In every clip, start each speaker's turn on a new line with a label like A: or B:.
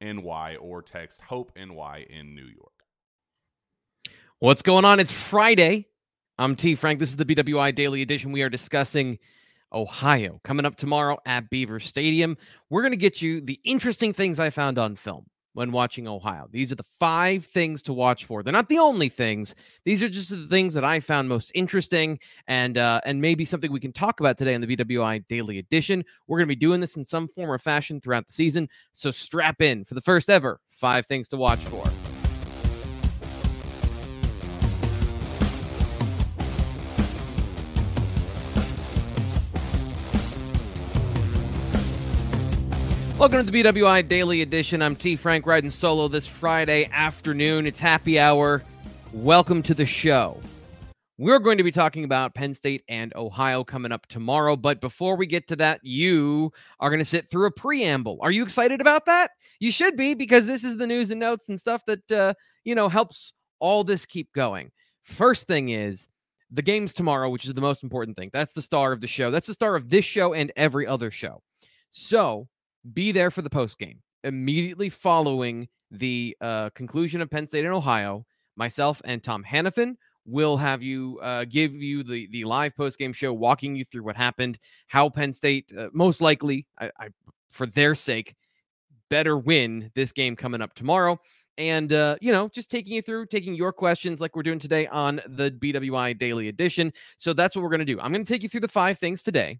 A: NY or text Hope NY in New York.
B: What's going on? It's Friday. I'm T. Frank. This is the BWI Daily Edition. We are discussing Ohio coming up tomorrow at Beaver Stadium. We're going to get you the interesting things I found on film when watching Ohio. These are the five things to watch for. They're not the only things. These are just the things that I found most interesting and uh, and maybe something we can talk about today in the BWI Daily Edition. We're going to be doing this in some form or fashion throughout the season. So strap in for the first ever five things to watch for. Welcome to the BWI Daily Edition. I'm T. Frank riding solo this Friday afternoon. It's happy hour. Welcome to the show. We're going to be talking about Penn State and Ohio coming up tomorrow. But before we get to that, you are going to sit through a preamble. Are you excited about that? You should be because this is the news and notes and stuff that, uh, you know, helps all this keep going. First thing is the game's tomorrow, which is the most important thing. That's the star of the show. That's the star of this show and every other show. So be there for the post game immediately following the uh, conclusion of Penn State and Ohio. Myself and Tom Hannafin will have you uh, give you the the live post game show, walking you through what happened, how Penn State uh, most likely, I, I, for their sake, better win this game coming up tomorrow. And uh, you know, just taking you through, taking your questions like we're doing today on the BWI Daily Edition. So that's what we're going to do. I'm going to take you through the five things today,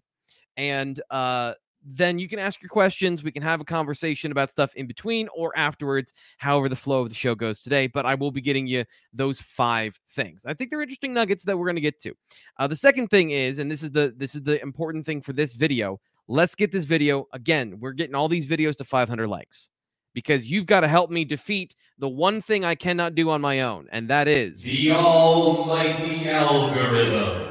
B: and uh, then you can ask your questions. We can have a conversation about stuff in between or afterwards, however the flow of the show goes today. But I will be getting you those five things. I think they're interesting nuggets that we're going to get to. Uh, the second thing is, and this is the this is the important thing for this video. Let's get this video again. We're getting all these videos to 500 likes because you've got to help me defeat the one thing I cannot do on my own, and that is
C: the almighty algorithm.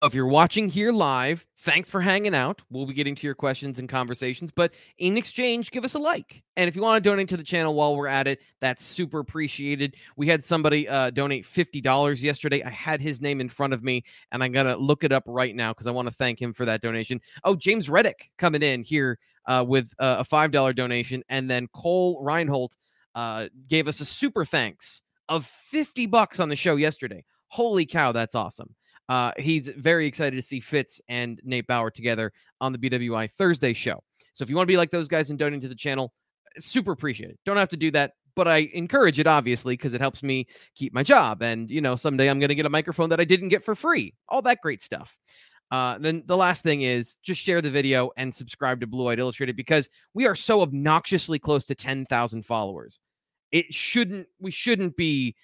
B: If you're watching here live, thanks for hanging out. We'll be getting to your questions and conversations, but in exchange, give us a like. And if you want to donate to the channel while we're at it, that's super appreciated. We had somebody uh, donate $50 yesterday. I had his name in front of me, and I'm going to look it up right now because I want to thank him for that donation. Oh, James Reddick coming in here uh, with uh, a $5 donation. And then Cole Reinhold uh, gave us a super thanks of 50 bucks on the show yesterday. Holy cow, that's awesome. Uh, he's very excited to see Fitz and Nate Bauer together on the BWI Thursday show. So if you want to be like those guys and donate to the channel, super appreciate it. Don't have to do that, but I encourage it obviously because it helps me keep my job. And you know, someday I'm going to get a microphone that I didn't get for free. All that great stuff. Uh, then the last thing is just share the video and subscribe to Blue White Illustrated because we are so obnoxiously close to 10,000 followers. It shouldn't, we shouldn't be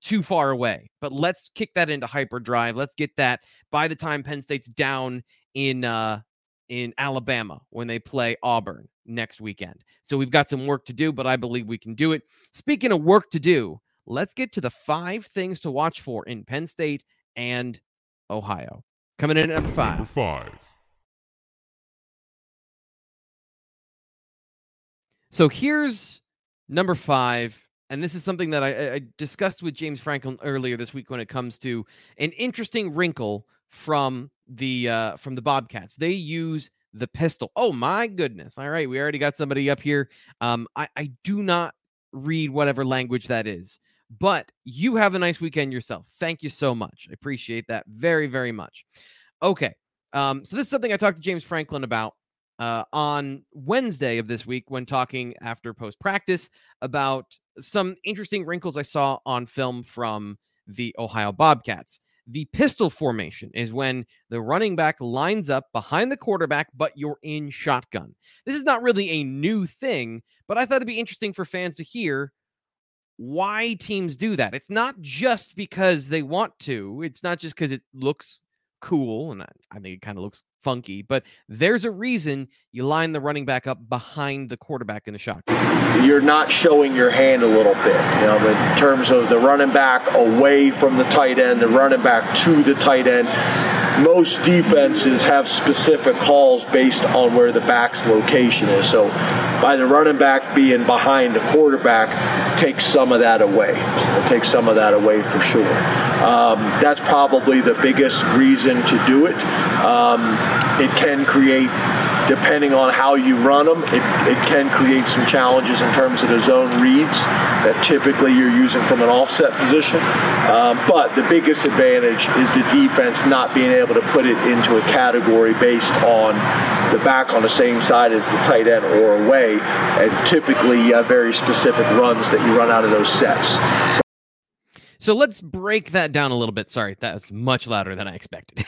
B: too far away, but let's kick that into hyperdrive. Let's get that by the time Penn State's down in, uh, in Alabama when they play Auburn next weekend. So we've got some work to do, but I believe we can do it. Speaking of work to do, let's get to the five things to watch for in Penn State and Ohio. Coming in at number five.
D: Number five.
B: So here's number five. And this is something that I, I, discussed with James Franklin earlier this week when it comes to an interesting wrinkle from the uh, from the Bobcats. They use the pistol. Oh my goodness! All right, we already got somebody up here. Um, I, I do not read whatever language that is, but you have a nice weekend yourself. Thank you so much. I appreciate that very very much. Okay, um, so this is something I talked to James Franklin about uh, on Wednesday of this week when talking after post practice about some interesting wrinkles I saw on film from the Ohio Bobcats. The pistol formation is when the running back lines up behind the quarterback, but you're in shotgun. This is not really a new thing, but I thought it'd be interesting for fans to hear why teams do that. It's not just because they want to, it's not just because it looks cool and I, I think it kind of looks funky, but there's a reason you line the running back up behind the quarterback in the shotgun.
E: You're not showing your hand a little bit, you know, in terms of the running back away from the tight end, the running back to the tight end. Most defenses have specific calls based on where the back's location is. So by the running back being behind the quarterback takes some of that away. It takes some of that away for sure. Um, that's probably the biggest reason to do it. Um, it can create depending on how you run them, it, it can create some challenges in terms of the zone reads that typically you're using from an offset position. Um, but the biggest advantage is the defense not being able to put it into a category based on the back on the same side as the tight end or away, and typically you have very specific runs that you run out of those sets. So
B: so let's break that down a little bit. Sorry, that's much louder than I expected.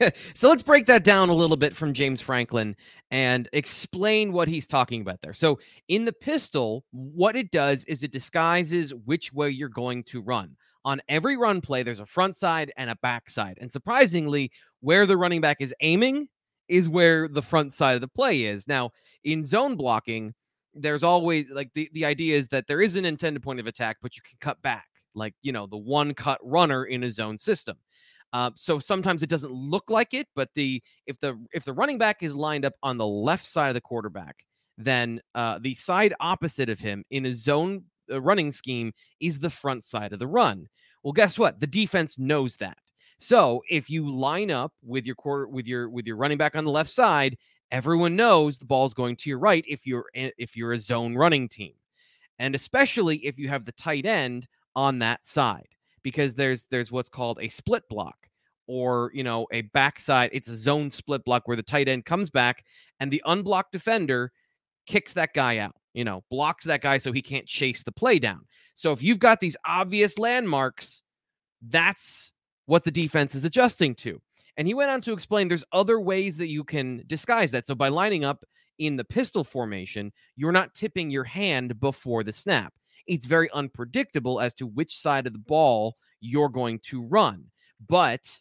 B: so let's break that down a little bit from James Franklin and explain what he's talking about there. So in the pistol, what it does is it disguises which way you're going to run. On every run play, there's a front side and a back side. And surprisingly, where the running back is aiming is where the front side of the play is. Now, in zone blocking, there's always like the, the idea is that there is an intended point of attack, but you can cut back like you know the one cut runner in a zone system. Uh, so sometimes it doesn't look like it, but the if the if the running back is lined up on the left side of the quarterback, then uh, the side opposite of him in a zone uh, running scheme is the front side of the run. Well, guess what? The defense knows that. So if you line up with your quarter with your with your running back on the left side, everyone knows the ball's going to your right if you're if you're a zone running team. And especially if you have the tight end on that side because there's there's what's called a split block or you know a backside it's a zone split block where the tight end comes back and the unblocked defender kicks that guy out you know blocks that guy so he can't chase the play down. So if you've got these obvious landmarks that's what the defense is adjusting to. And he went on to explain there's other ways that you can disguise that. So by lining up in the pistol formation you're not tipping your hand before the snap it's very unpredictable as to which side of the ball you're going to run. But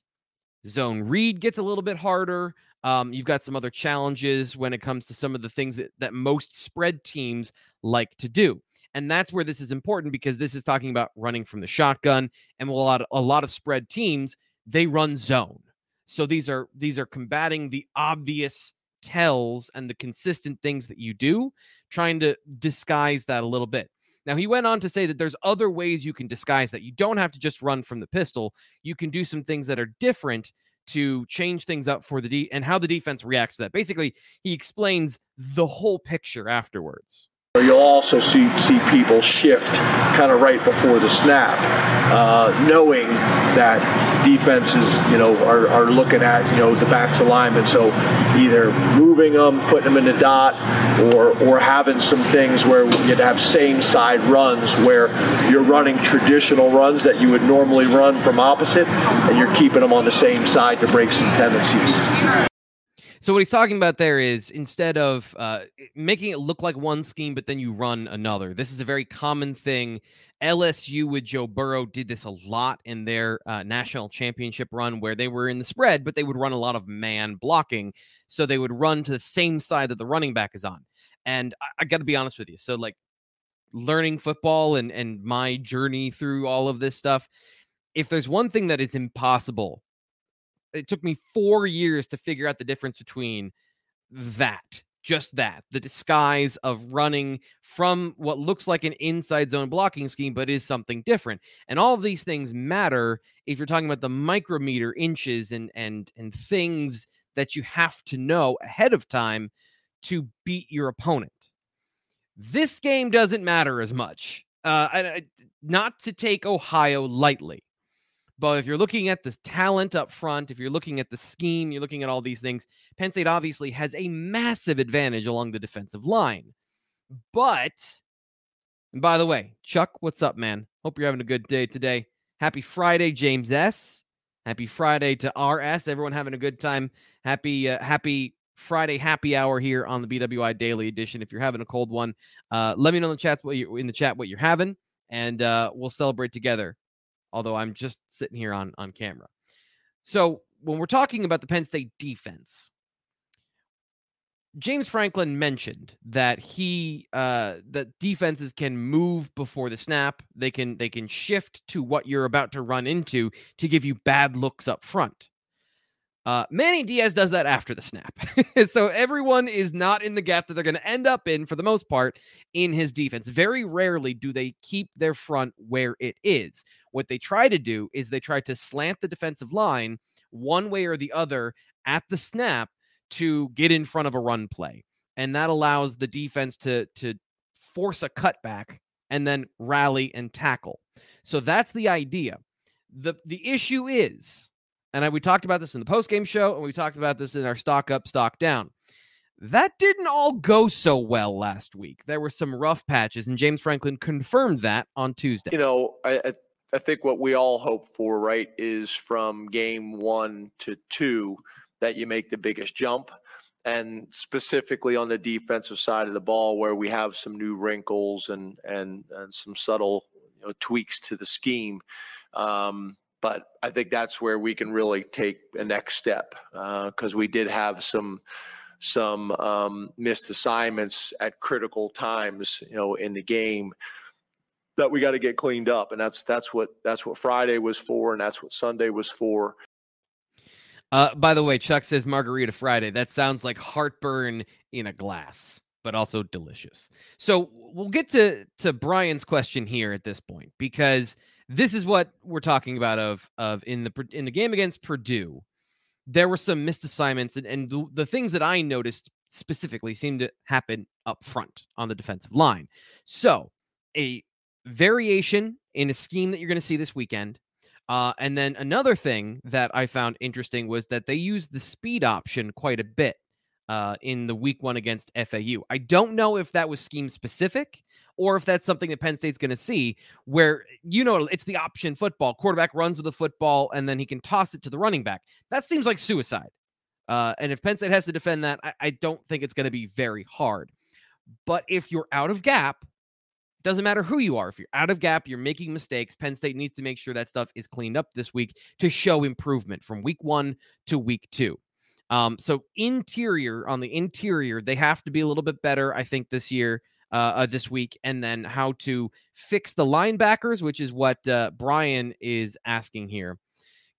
B: zone read gets a little bit harder. Um, you've got some other challenges when it comes to some of the things that, that most spread teams like to do. And that's where this is important because this is talking about running from the shotgun. And a lot of, a lot of spread teams, they run zone. So these are these are combating the obvious tells and the consistent things that you do, trying to disguise that a little bit. Now, he went on to say that there's other ways you can disguise that. You don't have to just run from the pistol. You can do some things that are different to change things up for the D and how the defense reacts to that. Basically, he explains the whole picture afterwards.
E: You'll also see see people shift kind of right before the snap, uh, knowing that defenses, you know, are, are looking at you know the backs alignment. So either moving them, putting them in the dot, or or having some things where you'd have same side runs where you're running traditional runs that you would normally run from opposite, and you're keeping them on the same side to break some tendencies.
B: So what he's talking about there is instead of uh, making it look like one scheme, but then you run another. This is a very common thing. LSU with Joe Burrow did this a lot in their uh, national championship run, where they were in the spread, but they would run a lot of man blocking. So they would run to the same side that the running back is on. And I, I got to be honest with you. So like learning football and and my journey through all of this stuff, if there's one thing that is impossible it took me four years to figure out the difference between that just that the disguise of running from what looks like an inside zone blocking scheme but is something different and all of these things matter if you're talking about the micrometer inches and and and things that you have to know ahead of time to beat your opponent. This game doesn't matter as much uh I, not to take ohio lightly but if you're looking at the talent up front, if you're looking at the scheme, you're looking at all these things, Penn State obviously has a massive advantage along the defensive line. But, and by the way, Chuck, what's up, man? Hope you're having a good day today. Happy Friday, James S. Happy Friday to RS. Everyone having a good time. Happy, uh, happy Friday happy hour here on the BWI Daily Edition. If you're having a cold one, uh, let me know in the chats what you in the chat what you're having, and uh, we'll celebrate together although I'm just sitting here on on camera. So when we're talking about the Penn State defense, James Franklin mentioned that he uh, that defenses can move before the snap. They can they can shift to what you're about to run into to give you bad looks up front. Uh, Manny Diaz does that after the snap. so everyone is not in the gap that they're going to end up in for the most part in his defense. Very rarely do they keep their front where it is. What they try to do is they try to slant the defensive line one way or the other at the snap to get in front of a run play. And that allows the defense to to force a cutback and then rally and tackle. So that's the idea. The the issue is and I, we talked about this in the post game show, and we talked about this in our stock up, stock down. That didn't all go so well last week. There were some rough patches, and James Franklin confirmed that on Tuesday.
E: You know, I, I think what we all hope for, right, is from game one to two that you make the biggest jump. And specifically on the defensive side of the ball, where we have some new wrinkles and and, and some subtle you know, tweaks to the scheme. Um, but I think that's where we can really take a next step because uh, we did have some some um, missed assignments at critical times, you know, in the game that we got to get cleaned up, and that's that's what that's what Friday was for, and that's what Sunday was for.
B: Uh, by the way, Chuck says Margarita Friday. That sounds like heartburn in a glass, but also delicious. So we'll get to to Brian's question here at this point because this is what we're talking about of of in the in the game against Purdue. There were some missed assignments, and, and the, the things that I noticed specifically seemed to happen up front on the defensive line. So, a variation in a scheme that you're going to see this weekend. Uh, and then another thing that I found interesting was that they used the speed option quite a bit uh, in the week one against FAU. I don't know if that was scheme specific or if that's something that Penn State's going to see where, you know, it's the option football. Quarterback runs with the football and then he can toss it to the running back. That seems like suicide. Uh, and if Penn State has to defend that, I, I don't think it's going to be very hard. But if you're out of gap, doesn't matter who you are. If you're out of gap, you're making mistakes. Penn State needs to make sure that stuff is cleaned up this week to show improvement from week one to week two. Um, so interior on the interior, they have to be a little bit better, I think, this year, uh, uh, this week, and then how to fix the linebackers, which is what uh, Brian is asking here.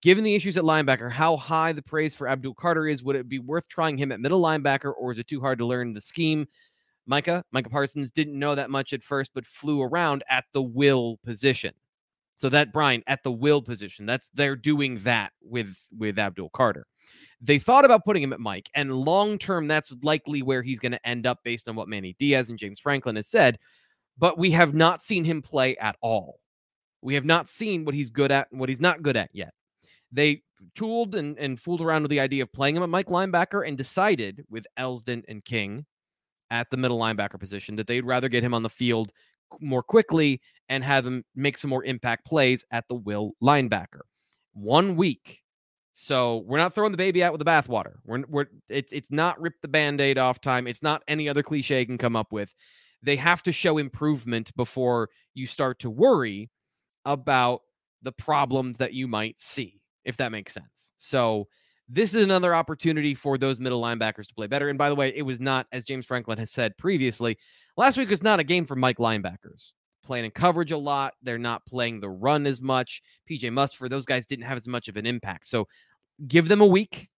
B: Given the issues at linebacker, how high the praise for Abdul Carter is, would it be worth trying him at middle linebacker, or is it too hard to learn the scheme? Micah, Micah Parsons didn't know that much at first, but flew around at the will position. So that Brian at the will position, that's they're doing that with with Abdul Carter. They thought about putting him at Mike, and long term, that's likely where he's going to end up based on what Manny Diaz and James Franklin has said. But we have not seen him play at all. We have not seen what he's good at and what he's not good at yet. They tooled and, and fooled around with the idea of playing him at Mike linebacker and decided with Elsdon and King at the middle linebacker position that they'd rather get him on the field more quickly and have him make some more impact plays at the will linebacker. One week. So we're not throwing the baby out with the bathwater. We're, we're it's it's not rip the band-aid off time. It's not any other cliche you can come up with. They have to show improvement before you start to worry about the problems that you might see, if that makes sense. So this is another opportunity for those middle linebackers to play better. And by the way, it was not, as James Franklin has said previously, last week was not a game for Mike linebackers. Playing in coverage a lot. They're not playing the run as much. PJ Mustipher, those guys didn't have as much of an impact. So give them a week.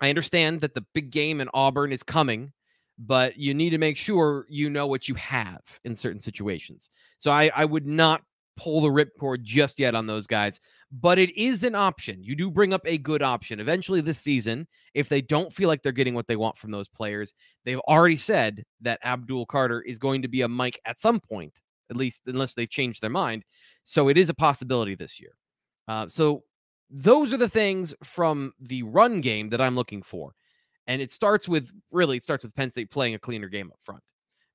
B: I understand that the big game in Auburn is coming, but you need to make sure you know what you have in certain situations. So I, I would not pull the ripcord just yet on those guys, but it is an option. You do bring up a good option. Eventually, this season, if they don't feel like they're getting what they want from those players, they've already said that Abdul Carter is going to be a Mike at some point, at least unless they change their mind. So it is a possibility this year. Uh, so those are the things from the run game that I'm looking for. And it starts with really, it starts with Penn State playing a cleaner game up front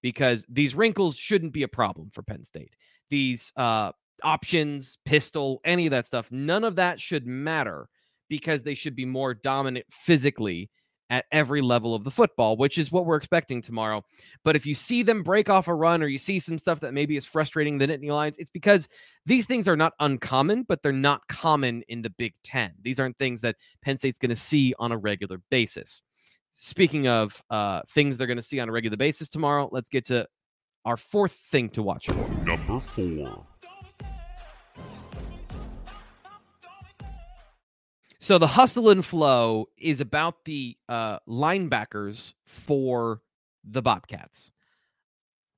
B: because these wrinkles shouldn't be a problem for Penn State. These uh, options, pistol, any of that stuff, none of that should matter because they should be more dominant physically at every level of the football, which is what we're expecting tomorrow. But if you see them break off a run or you see some stuff that maybe is frustrating the Nittany Lions, it's because these things are not uncommon, but they're not common in the Big Ten. These aren't things that Penn State's going to see on a regular basis. Speaking of uh, things they're going to see on a regular basis tomorrow, let's get to our fourth thing to watch.
A: Number four.
B: So the hustle and flow is about the uh, linebackers for the Bobcats.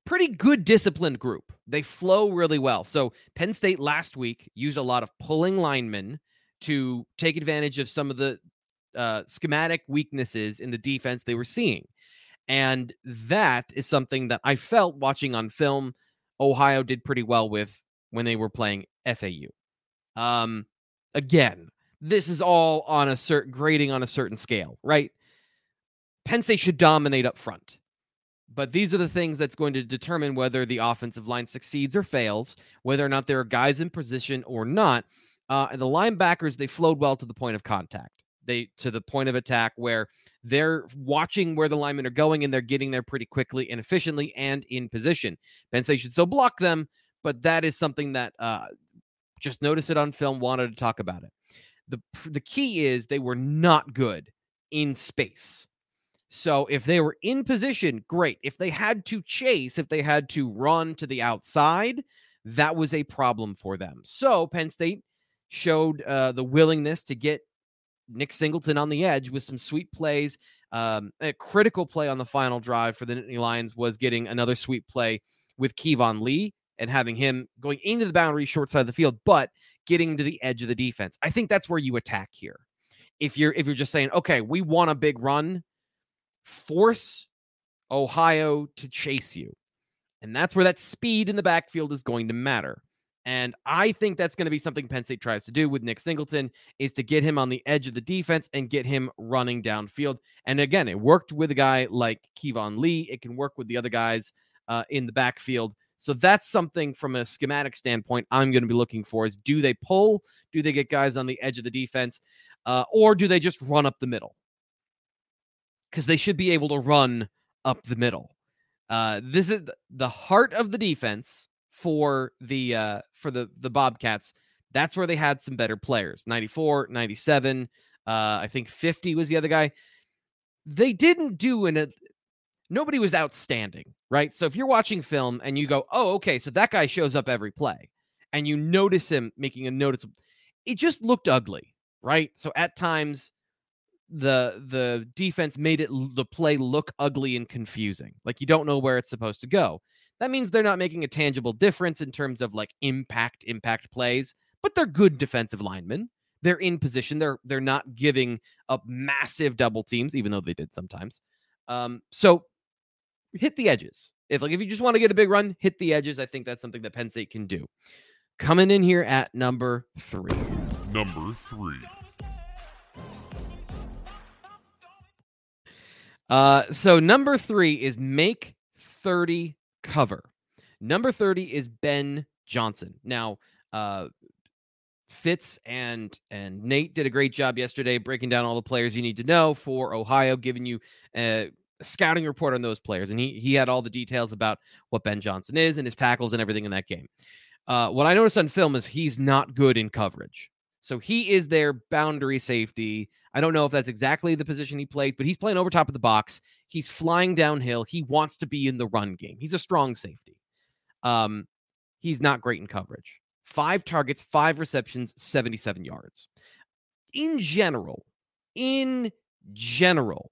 B: Pretty good disciplined group. They flow really well. So Penn State last week used a lot of pulling linemen to take advantage of some of the uh, schematic weaknesses in the defense they were seeing. And that is something that I felt watching on film Ohio did pretty well with when they were playing FAU. Um, again, this is all on a certain grading on a certain scale, right? Penn State should dominate up front. But these are the things that's going to determine whether the offensive line succeeds or fails, whether or not there are guys in position or not. Uh, and the linebackers, they flowed well to the point of contact. They to the point of attack where they're watching where the linemen are going and they're getting there pretty quickly and efficiently and in position. Penn State should still block them, but that is something that uh, just notice it on film, wanted to talk about it. The the key is they were not good in space. So if they were in position, great. If they had to chase, if they had to run to the outside, that was a problem for them. So Penn State showed uh, the willingness to get Nick Singleton on the edge with some sweep plays. Um, a critical play on the final drive for the Nittany Lions was getting another sweep play with Keyvone Lee and having him going into the boundary short side of the field, but getting to the edge of the defense. I think that's where you attack here. If you're if you're just saying, okay, we want a big run, force Ohio to chase you. And that's where that speed in the backfield is going to matter. And I think that's going to be something Penn State tries to do with Nick Singleton is to get him on the edge of the defense and get him running downfield. And again, it worked with a guy like Keyvone Lee. It can work with the other guys uh, in the backfield. So that's something from a schematic standpoint I'm going to be looking for is do they pull? Do they get guys on the edge of the defense? Uh, or do they just run up the middle? Because they should be able to run up the middle. Uh, this is the heart of the defense for the uh, for the the Bobcats. That's where they had some better players. 94, 97, uh, I think 50 was the other guy. They didn't do an nobody was outstanding, right? So if you're watching film and you go, "Oh, okay, so that guy shows up every play," and you notice him making a notice, it just looked ugly, right? So at times the the defense made it the play look ugly and confusing. Like you don't know where it's supposed to go. That means they're not making a tangible difference in terms of like impact impact plays, but they're good defensive linemen. they're in position. They're they're not giving up massive double teams, even though they did sometimes. Um, so hit the edges. If like if you just want to get a big run, hit the edges. I think that's something that Penn State can do. Coming in here at number three.
D: Number three.
B: Uh, so number three is make 30 cover. Number 30 is Ben Johnson. Now, uh, Fitz and and Nate did a great job yesterday breaking down all the players you need to know for Ohio, giving you a scouting report on those players, and he he had all the details about what Ben Johnson is and his tackles and everything in that game. Uh, what I noticed on film is he's not good in coverage. So he is their boundary safety. I don't know if that's exactly the position he plays, but he's playing over top of the box. He's flying downhill. He wants to be in the run game. He's a strong safety. Um, he's not great in coverage. Five targets, five receptions, 77 yards. In general, in general,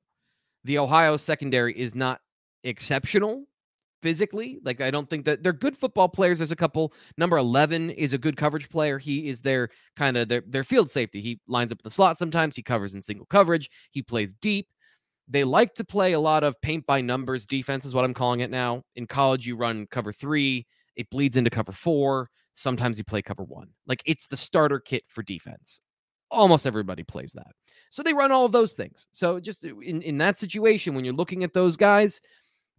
B: the Ohio secondary is not exceptional physically. Like I don't think that they're good football players. There's a couple. Number 11 is a good coverage player. He is their kind of their their field safety. He lines up in the slot sometimes. He covers in single coverage. He plays deep. They like to play a lot of paint by numbers defense is what I'm calling it now. In college you run cover 3, it bleeds into cover 4. Sometimes you play cover 1. Like it's the starter kit for defense. Almost everybody plays that. So they run all of those things. So just in in that situation when you're looking at those guys,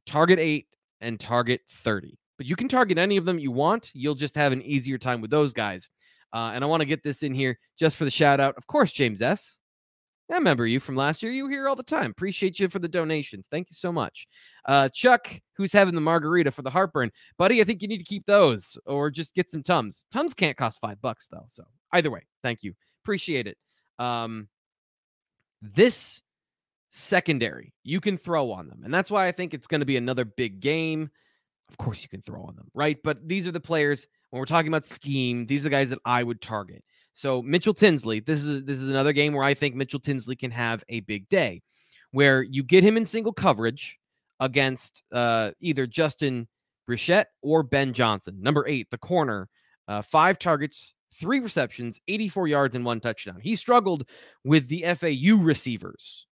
B: target 8 and target 30. But you can target any of them you want. You'll just have an easier time with those guys. Uh, and I want to get this in here just for the shout out. Of course, James S. I remember you from last year. You were here all the time. Appreciate you for the donations. Thank you so much. Uh, Chuck, who's having the margarita for the heartburn, buddy, I think you need to keep those or just get some Tums. Tums can't cost five bucks though. So either way, thank you. Appreciate it. Um, this secondary you can throw on them. And that's why I think it's going to be another big game. Of course, you can throw on them, right? But these are the players when we're talking about scheme. These are the guys that I would target. So Mitchell Tinsley, this is this is another game where I think Mitchell Tinsley can have a big day, where you get him in single coverage against uh, either Justin Brichette or Ben Johnson. Number eight, the corner, uh, five targets, three receptions, 84 yards, and one touchdown. He struggled with the FAU receivers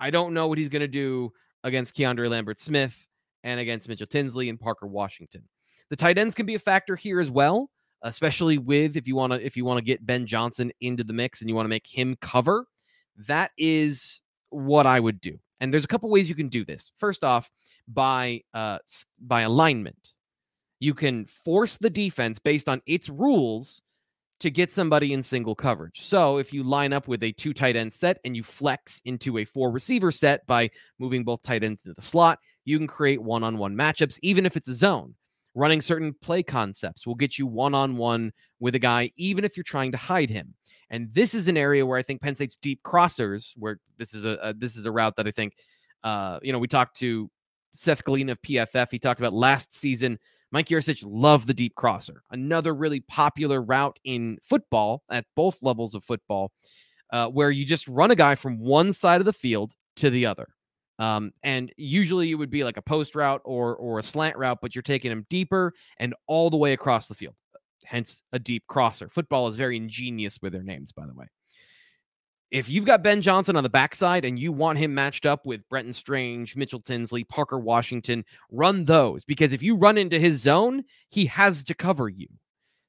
B: I don't know what he's going to do against Keandre Lambert Smith and against Mitchell Tinsley and Parker Washington. The tight ends can be a factor here as well, especially with if you want to if you want to get Ben Johnson into the mix and you want to make him cover. That is what I would do. And there's a couple ways you can do this. First off, by uh, by alignment, you can force the defense based on its rules to get somebody in single coverage. So if you line up with a two tight end set and you flex into a four receiver set by moving both tight ends into the slot, you can create one on one matchups, even if it's a zone. Running certain play concepts will get you one on one with a guy, even if you're trying to hide him. And this is an area where I think Penn State's deep crossers, where this is a, a this is a route that I think, uh, you know, we talked to Seth Galina of PFF. He talked about last season Mike Yurcich loved the deep crosser, another really popular route in football at both levels of football, uh, where you just run a guy from one side of the field to the other. Um, and usually it would be like a post route or or a slant route, but you're taking him deeper and all the way across the field. Hence a deep crosser. Football is very ingenious with their names, by the way if you've got Ben Johnson on the backside and you want him matched up with Brenton Strange, Mitchell Tinsley, Parker Washington, run those because if you run into his zone, he has to cover you.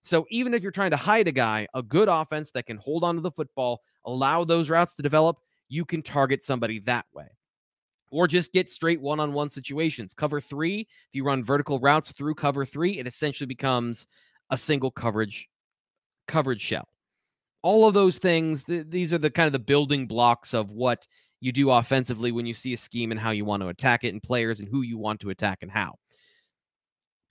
B: So even if you're trying to hide a guy, a good offense that can hold on to the football, allow those routes to develop, you can target somebody that way. Or just get straight one on one situations. Cover three, if you run vertical routes through cover three, it essentially becomes a single coverage coverage shell all of those things th- these are the kind of the building blocks of what you do offensively when you see a scheme and how you want to attack it and players and who you want to attack and how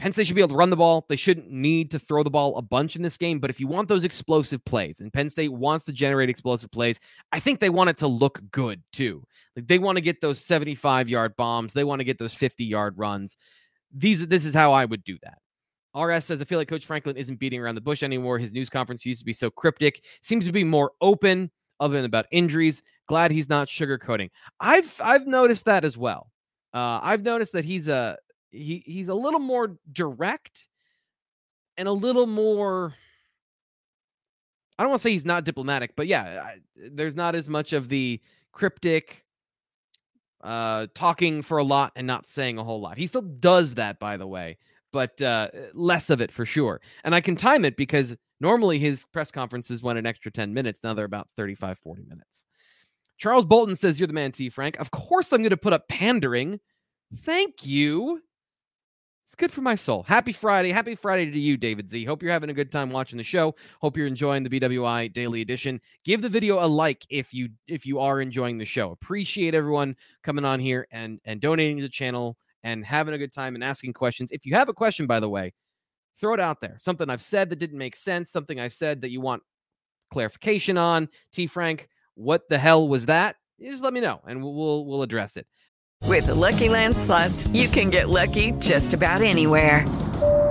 B: Penn State should be able to run the ball. They shouldn't need to throw the ball a bunch in this game. But if you want those explosive plays, and Penn State wants to generate explosive plays, I think they want it to look good too. Like they want to get those 75 yard bombs. They want to get those 50 yard runs. These this is how I would do that. RS says, I feel like Coach Franklin isn't beating around the bush anymore. His news conference used to be so cryptic, seems to be more open, other than about injuries. Glad he's not sugarcoating. I've I've noticed that as well. Uh, I've noticed that he's a he he's a little more direct and a little more I don't want to say he's not diplomatic, but yeah, I, there's not as much of the cryptic uh talking for a lot and not saying a whole lot. He still does that by the way, but uh less of it for sure. And I can time it because normally his press conferences went an extra 10 minutes. Now they're about 35 40 minutes. Charles Bolton says you're the man T Frank. Of course I'm going to put up pandering. Thank you. It's good for my soul. Happy Friday. Happy Friday to you, David Z. Hope you're having a good time watching the show. Hope you're enjoying the BWI Daily Edition. Give the video a like if you if you are enjoying the show. Appreciate everyone coming on here and and donating to the channel and having a good time and asking questions. If you have a question, by the way, throw it out there. Something I've said that didn't make sense, something I said that you want clarification on. T Frank, what the hell was that? Just let me know and we'll we'll, address it.
D: With the Lucky Land slots, you can get lucky just about anywhere.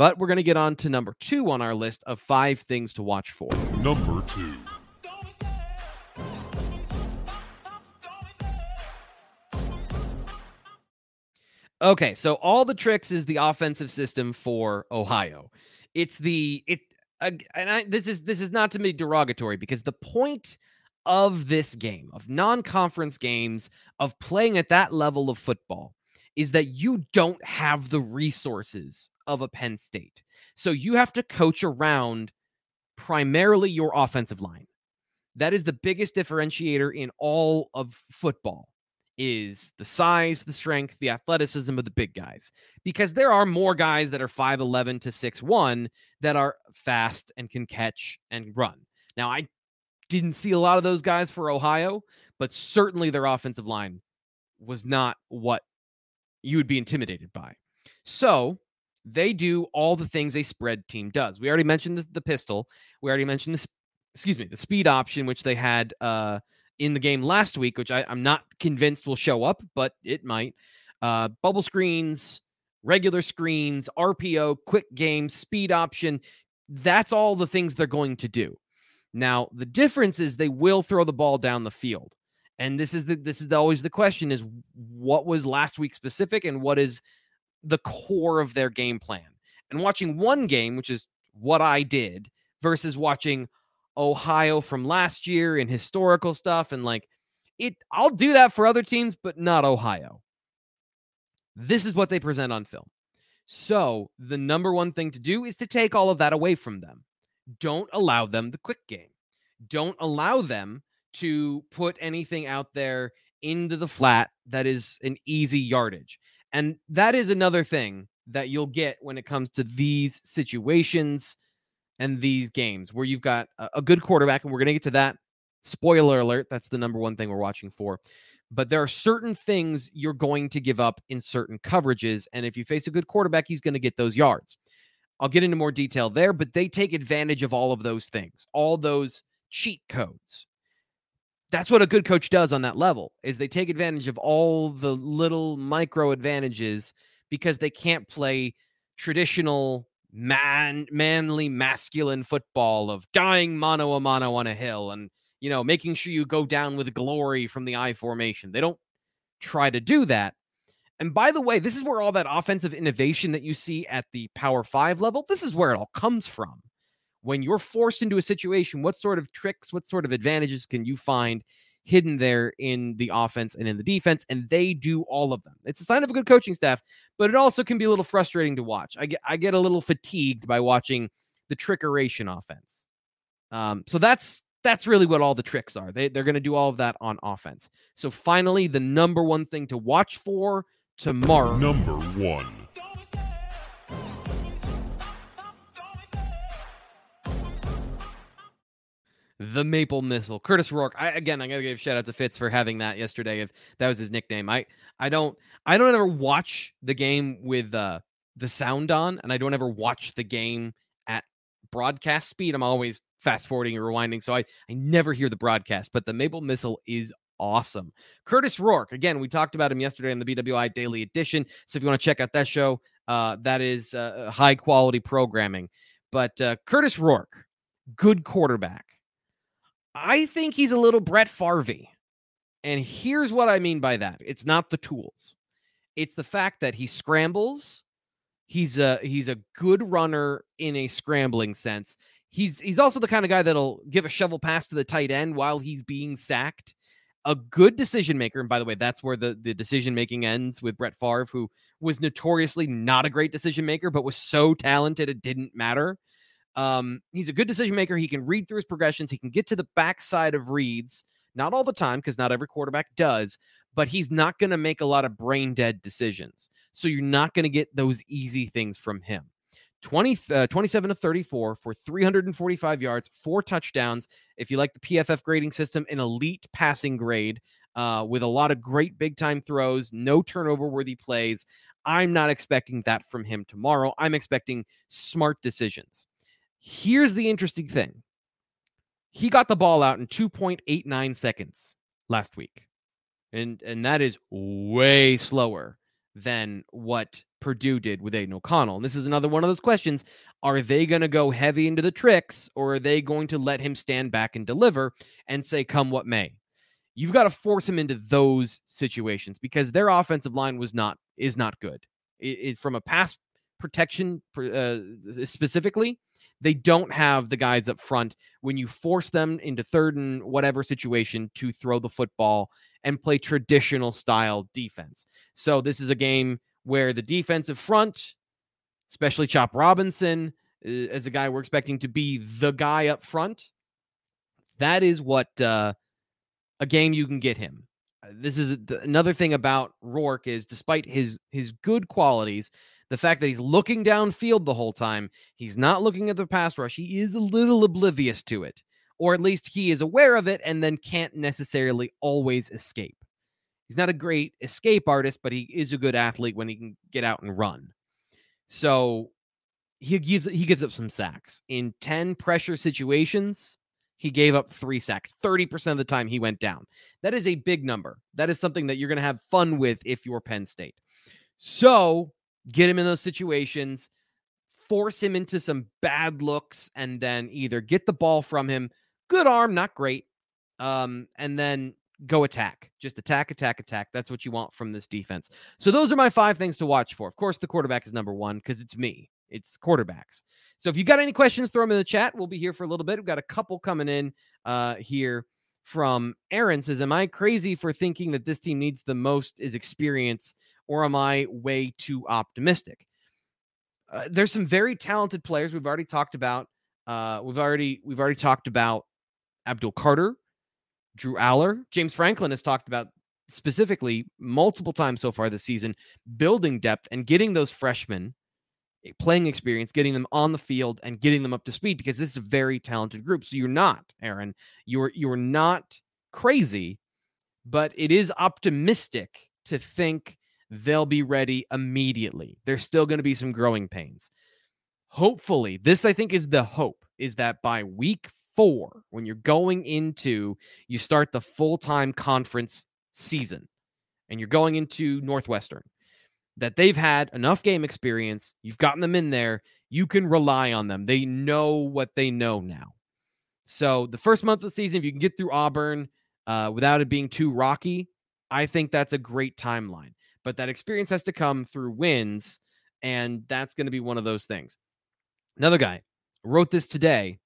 B: But we're going to get on to number two on our list of five things to watch for.
F: Number two.
B: Okay, so all the tricks is the offensive system for Ohio. It's the it and I, this is this is not to be derogatory because the point of this game of non-conference games of playing at that level of football is that you don't have the resources of a Penn State. So you have to coach around primarily your offensive line. That is the biggest differentiator in all of football is the size, the strength, the athleticism of the big guys. Because there are more guys that are 5'11 to 6'1 that are fast and can catch and run. Now, I didn't see a lot of those guys for Ohio, but certainly their offensive line was not what you would be intimidated by. So they do all the things a spread team does. We already mentioned the, the pistol. We already mentioned this, excuse me, the speed option, which they had uh, in the game last week, which I, am not convinced will show up, but it might. Uh, bubble screens, regular screens, RPO, quick game, speed option. That's all the things they're going to do. Now, the difference is they will throw the ball down the field. And this is the this is the, always the question is what was last week specific and what is the core of their game plan. And watching one game, which is what I did, versus watching Ohio from last year and historical stuff and like it I'll do that for other teams but not Ohio. This is what they present on film. So, the number one thing to do is to take all of that away from them. Don't allow them the quick game. Don't allow them to put anything out there into the flat that is an easy yardage. And that is another thing that you'll get when it comes to these situations and these games where you've got a, good quarterback, and we're going to get to that. Spoiler alert, that's the number one thing we're watching for. But there are certain things you're going to give up in certain coverages. And if you face a good quarterback, he's going to get those yards. I'll get into more detail there, but they take advantage of all of those things, all those cheat codes. That's what a good coach does on that level is they take advantage of all the little micro advantages because they can't play traditional man manly masculine football of dying mano a mano on a hill and you know making sure you go down with glory from the I formation. They don't try to do that. And by the way, this is where all that offensive innovation that you see at the Power 5 level, this is where it all comes from. When you're forced into a situation, what sort of tricks, what sort of advantages can you find hidden there in the offense and in the defense, and they do all of them. It's a sign of a good coaching staff, but it also can be a little frustrating to watch. I get I get a little fatigued by watching the trickeration offense. Um, so that's that's really what all the tricks are. They they're going to do all of that on offense. So finally, the number one thing to watch for tomorrow.
F: Number one.
B: The Maple Missile. Curtis Rourke. I, again, I gotta give shout out to Fitz for having that yesterday. If that was his nickname, I I don't I don't ever watch the game with uh, the sound on, and I don't ever watch the game at broadcast speed. I'm always fast forwarding and rewinding, so I I never hear the broadcast. But the Maple Missile is awesome. Curtis Rourke, again, we talked about him yesterday on the BWI Daily Edition. So if you want to check out that show, uh, that is uh, high quality programming. But uh, Curtis Rourke, good quarterback. I think he's a little Brett Favre. And here's what I mean by that it's not the tools, it's the fact that he scrambles. He's a he's a good runner in a scrambling sense. He's he's also the kind of guy that'll give a shovel pass to the tight end while he's being sacked. A good decision maker, and by the way, that's where the the decision making ends with Brett Favre, who was notoriously not a great decision maker, but was so talented it didn't matter. Um, he's a good decision maker. He can read through his progressions. He can get to the backside of reads. Not all the time, because not every quarterback does, but he's not going to make a lot of brain dead decisions. So you're not going to get those easy things from him. 20, uh, 27 to 34 for 345 yards, four touchdowns. If you like the PFF grading system, an elite passing grade uh, with a lot of great big time throws, no turnover worthy plays. I'm not expecting that from him tomorrow. I'm expecting smart decisions. Here's the interesting thing he got the ball out in 2.89 seconds last week. And and that is way slower than what Purdue did with Aidan O'Connell. And this is another one of those questions. Are they going to go heavy into the tricks or are they going to let him stand back and deliver and say, come what may? You've got to force him into those situations because their offensive line was not is not good. It, it, from a pass protection uh, specifically, they don't have the guys up front when you force them into third and whatever situation to throw the football and play traditional style defense. So this is a game where the defensive front, especially Chop Robinson, as a guy we're expecting to be the guy up front, that is what uh, a game you can get him. Uh, this is another thing about Rourke is despite his his good qualities, the fact that he's looking downfield the whole time, he's not looking at the pass rush. He is a little oblivious to it or at least he is aware of it and then can't necessarily always escape. He's not a great escape artist, but he is a good athlete when he can get out and run. So he gives he gives up some sacks. In 10 pressure situations, he gave up 3 sacks. 30% of the time he went down. That is a big number. That is something that you're going to have fun with if you're Penn State. So, get him in those situations, force him into some bad looks and then either get the ball from him good arm, not great. Um, and then go attack. Just attack, attack, attack. That's what you want from this defense. So those are my five things to watch for. Of course, the quarterback is number one because it's me. It's quarterbacks. So if you got any questions, throw them in the chat. We'll be here for a little bit. We've got a couple coming in uh, here from Aaron says, Am I crazy for thinking that this team needs the most is experience, or am I way too optimistic? Uh, there's some very talented players we've already talked about. Uh, we've already we've already talked about Abdul Carter, Drew Allar, James Franklin has talked about specifically multiple times so far this season building depth and getting those freshmen eh, playing experience, getting them on the field and getting them up to speed because this is a very talented group. So you're not, Aaron, you're you're not crazy, but it is optimistic to think they'll be ready immediately. There's still going to be some growing pains. Hopefully, this I think is the hope is that by week four, when you're going into, you start the full time conference season and you're going into Northwestern, that they've had enough game experience. You've gotten them in there. You can rely on them. They know what they know now. So the first month of the season, if you can get through Auburn uh, without it being too rocky, I think that's a great timeline. But that experience has to come through wins, and that's going to be one of those things. Another guy wrote this today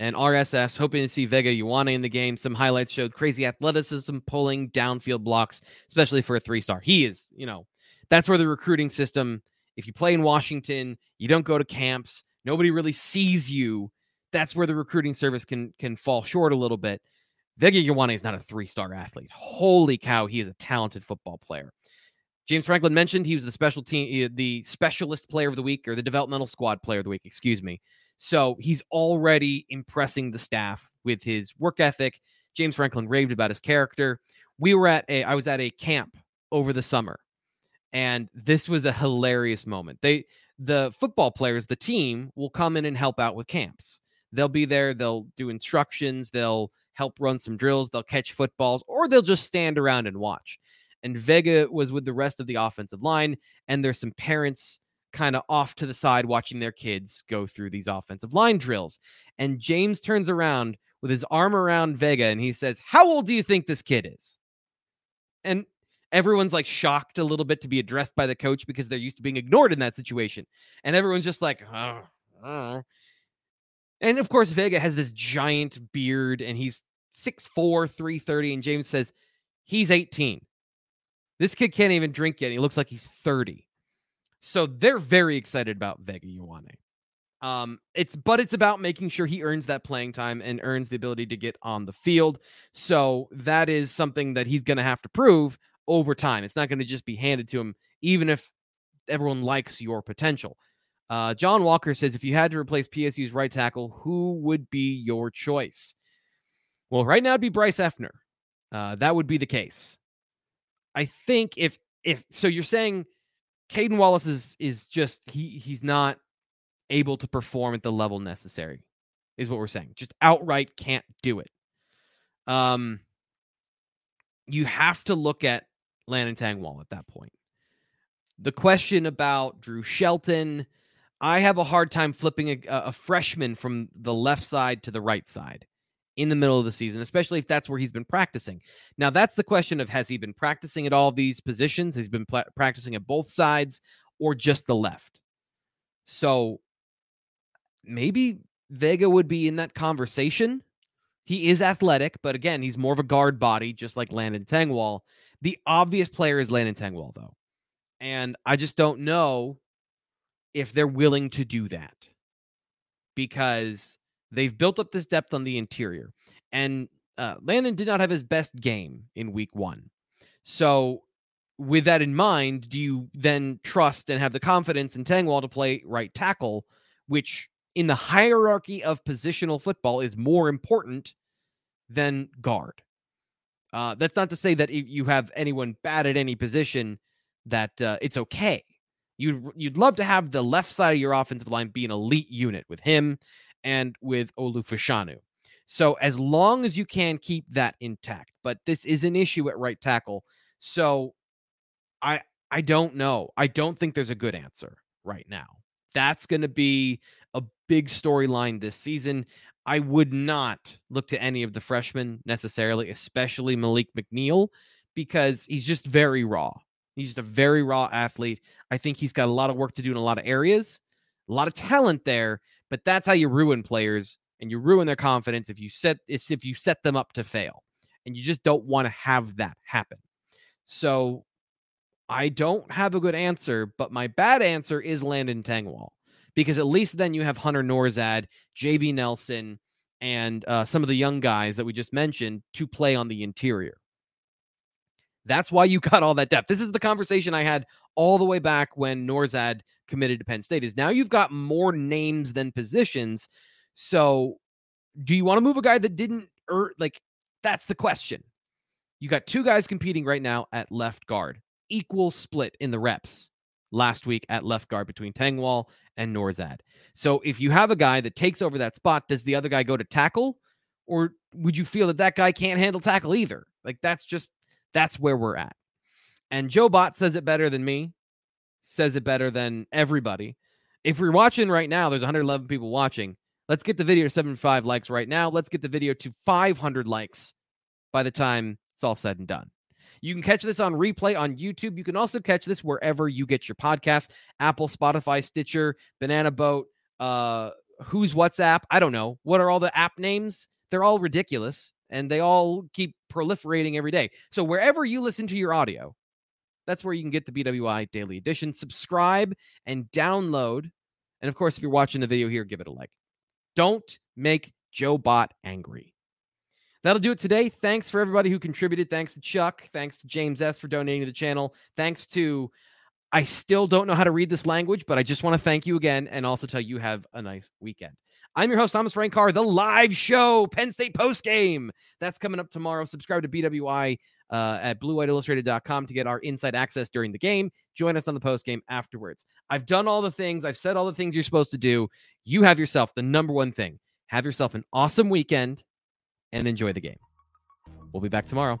B: and RSS, hoping to see Vega Ioane in the game. Some highlights showed crazy athleticism, pulling downfield blocks, especially for a three star. He is, you know, that's where the recruiting system, if you play in Washington, you don't go to camps, nobody really sees you. That's where the recruiting service can can fall short a little bit. Vega Ioane is not a three star athlete. Holy cow, he is a talented football player. James Franklin mentioned he was the special team, eh, the specialist player of the week, or the developmental squad player of the week, excuse me. So he's already impressing the staff with his work ethic. James Franklin raved about his character. We were at a I was at a camp over the summer and this was a hilarious moment. They the football players, the team will come in and help out with camps. They'll be there, they'll do instructions, they'll help run some drills, they'll catch footballs, or they'll just stand around and watch. And Vega was with the rest of the offensive line, and there's some parents kind of off to the side watching their kids go through these offensive line drills. And James turns around with his arm around Vega and he says, How old do you think this kid is? And everyone's like shocked a little bit to be addressed by the coach because they're used to being ignored in that situation. And everyone's just like, oh. And of course, Vega has this giant beard and he's 6'4, 330. And James says, He's 18. This kid can't even drink yet. He looks like he's 30. So they're very excited about Vega Ioane. Um, it's but it's about making sure he earns that playing time and earns the ability to get on the field. So that is something that he's going to have to prove over time. It's not going to just be handed to him, even if everyone likes your potential. Uh, John Walker says, if you had to replace PSU's right tackle, who would be your choice? Well, right now it'd be Bryce Effner. Uh, that would be the case. I think if if so, you're saying Caden Wallace is is just he he's not able to perform at the level necessary, is what we're saying. Just outright can't do it. Um, you have to look at Landon Tengwall at that point. The question about Drew Shelton, I have a hard time flipping a, a freshman from the left side to the right side in the middle of the season, especially if that's where he's been practicing. Now, that's the question of has he been practicing at all these positions? He's been pl- practicing at both sides or just the left. So maybe Vega would be in that conversation. He is athletic, but again, he's more of a guard body, just like Landon Tengwall. The obvious player is Landon Tengwall, though. And I just don't know if they're willing to do that because they've built up this depth on the interior. And uh, Landon did not have his best game in week one. So, with that in mind, do you then trust and have the confidence in Tengwall to play right tackle, which in the hierarchy of positional football is more important than guard. Uh, that's not to say that if you have anyone bad at any position that uh, it's okay. You'd you'd love to have the left side of your offensive line be an elite unit with him and with Olu Fashanu. So as long as you can keep that intact, but this is an issue at right tackle. So I I don't know. I don't think there's a good answer right now. That's going to be a big storyline this season. I would not look to any of the freshmen necessarily, especially Malik McNeil, because he's just very raw. He's just a very raw athlete. I think he's got a lot of work to do in a lot of areas, a lot of talent there, but that's how you ruin players and you ruin their confidence if you set if you set them up to fail. And you just don't want to have that happen. So I don't have a good answer, but my bad answer is Landon Tengwall because at least then you have Hunter Nourzad, JB Nelson, and uh, some of the young guys that we just mentioned to play on the interior. That's why you got all that depth. This is the conversation I had all the way back when Nourzad committed to Penn State. Is now you've got more names than positions. So, do you want to move a guy that didn't er, like? That's the question. You got two guys competing right now at left guard, equal split in the reps last week at left guard between Tengwall and Nourzad. So if you have a guy that takes over that spot, does the other guy go to tackle? Or would you feel that that guy can't handle tackle either? Like that's just, that's where we're at. And Joe Bot says it better than me, says it better than everybody. If we're watching right now, there's 111 people watching. Let's get the video to 75 likes right now. Let's get the video to 500 likes by the time it's all said and done. You can catch this on replay on YouTube. You can also catch this wherever you get your podcast Apple, Spotify, Stitcher, Banana Boat, uh, Who's WhatsApp. I don't know. What are all the app names? They're all ridiculous and they all keep proliferating every day. So wherever you listen to your audio, that's where you can get the BWI Daily Edition. Subscribe and download. And of course, if you're watching the video here, give it a like. Don't make Joe Bot angry. That'll do it today. Thanks for everybody who contributed. Thanks to Chuck. Thanks to James S. for donating to the channel. Thanks to, I still don't know how to read this language, but I just want to thank you again and also tell you have a nice weekend. I'm your host, Thomas Frank Carr, the live show, Penn State post game. That's coming up tomorrow. Subscribe to BWI uh, at bluewhiteillustrated.com to get our inside access during the game. Join us on the post game afterwards. I've done all the things, I've said all the things you're supposed to do. You have yourself the number one thing. Have yourself an awesome weekend and enjoy the game. We'll be back tomorrow.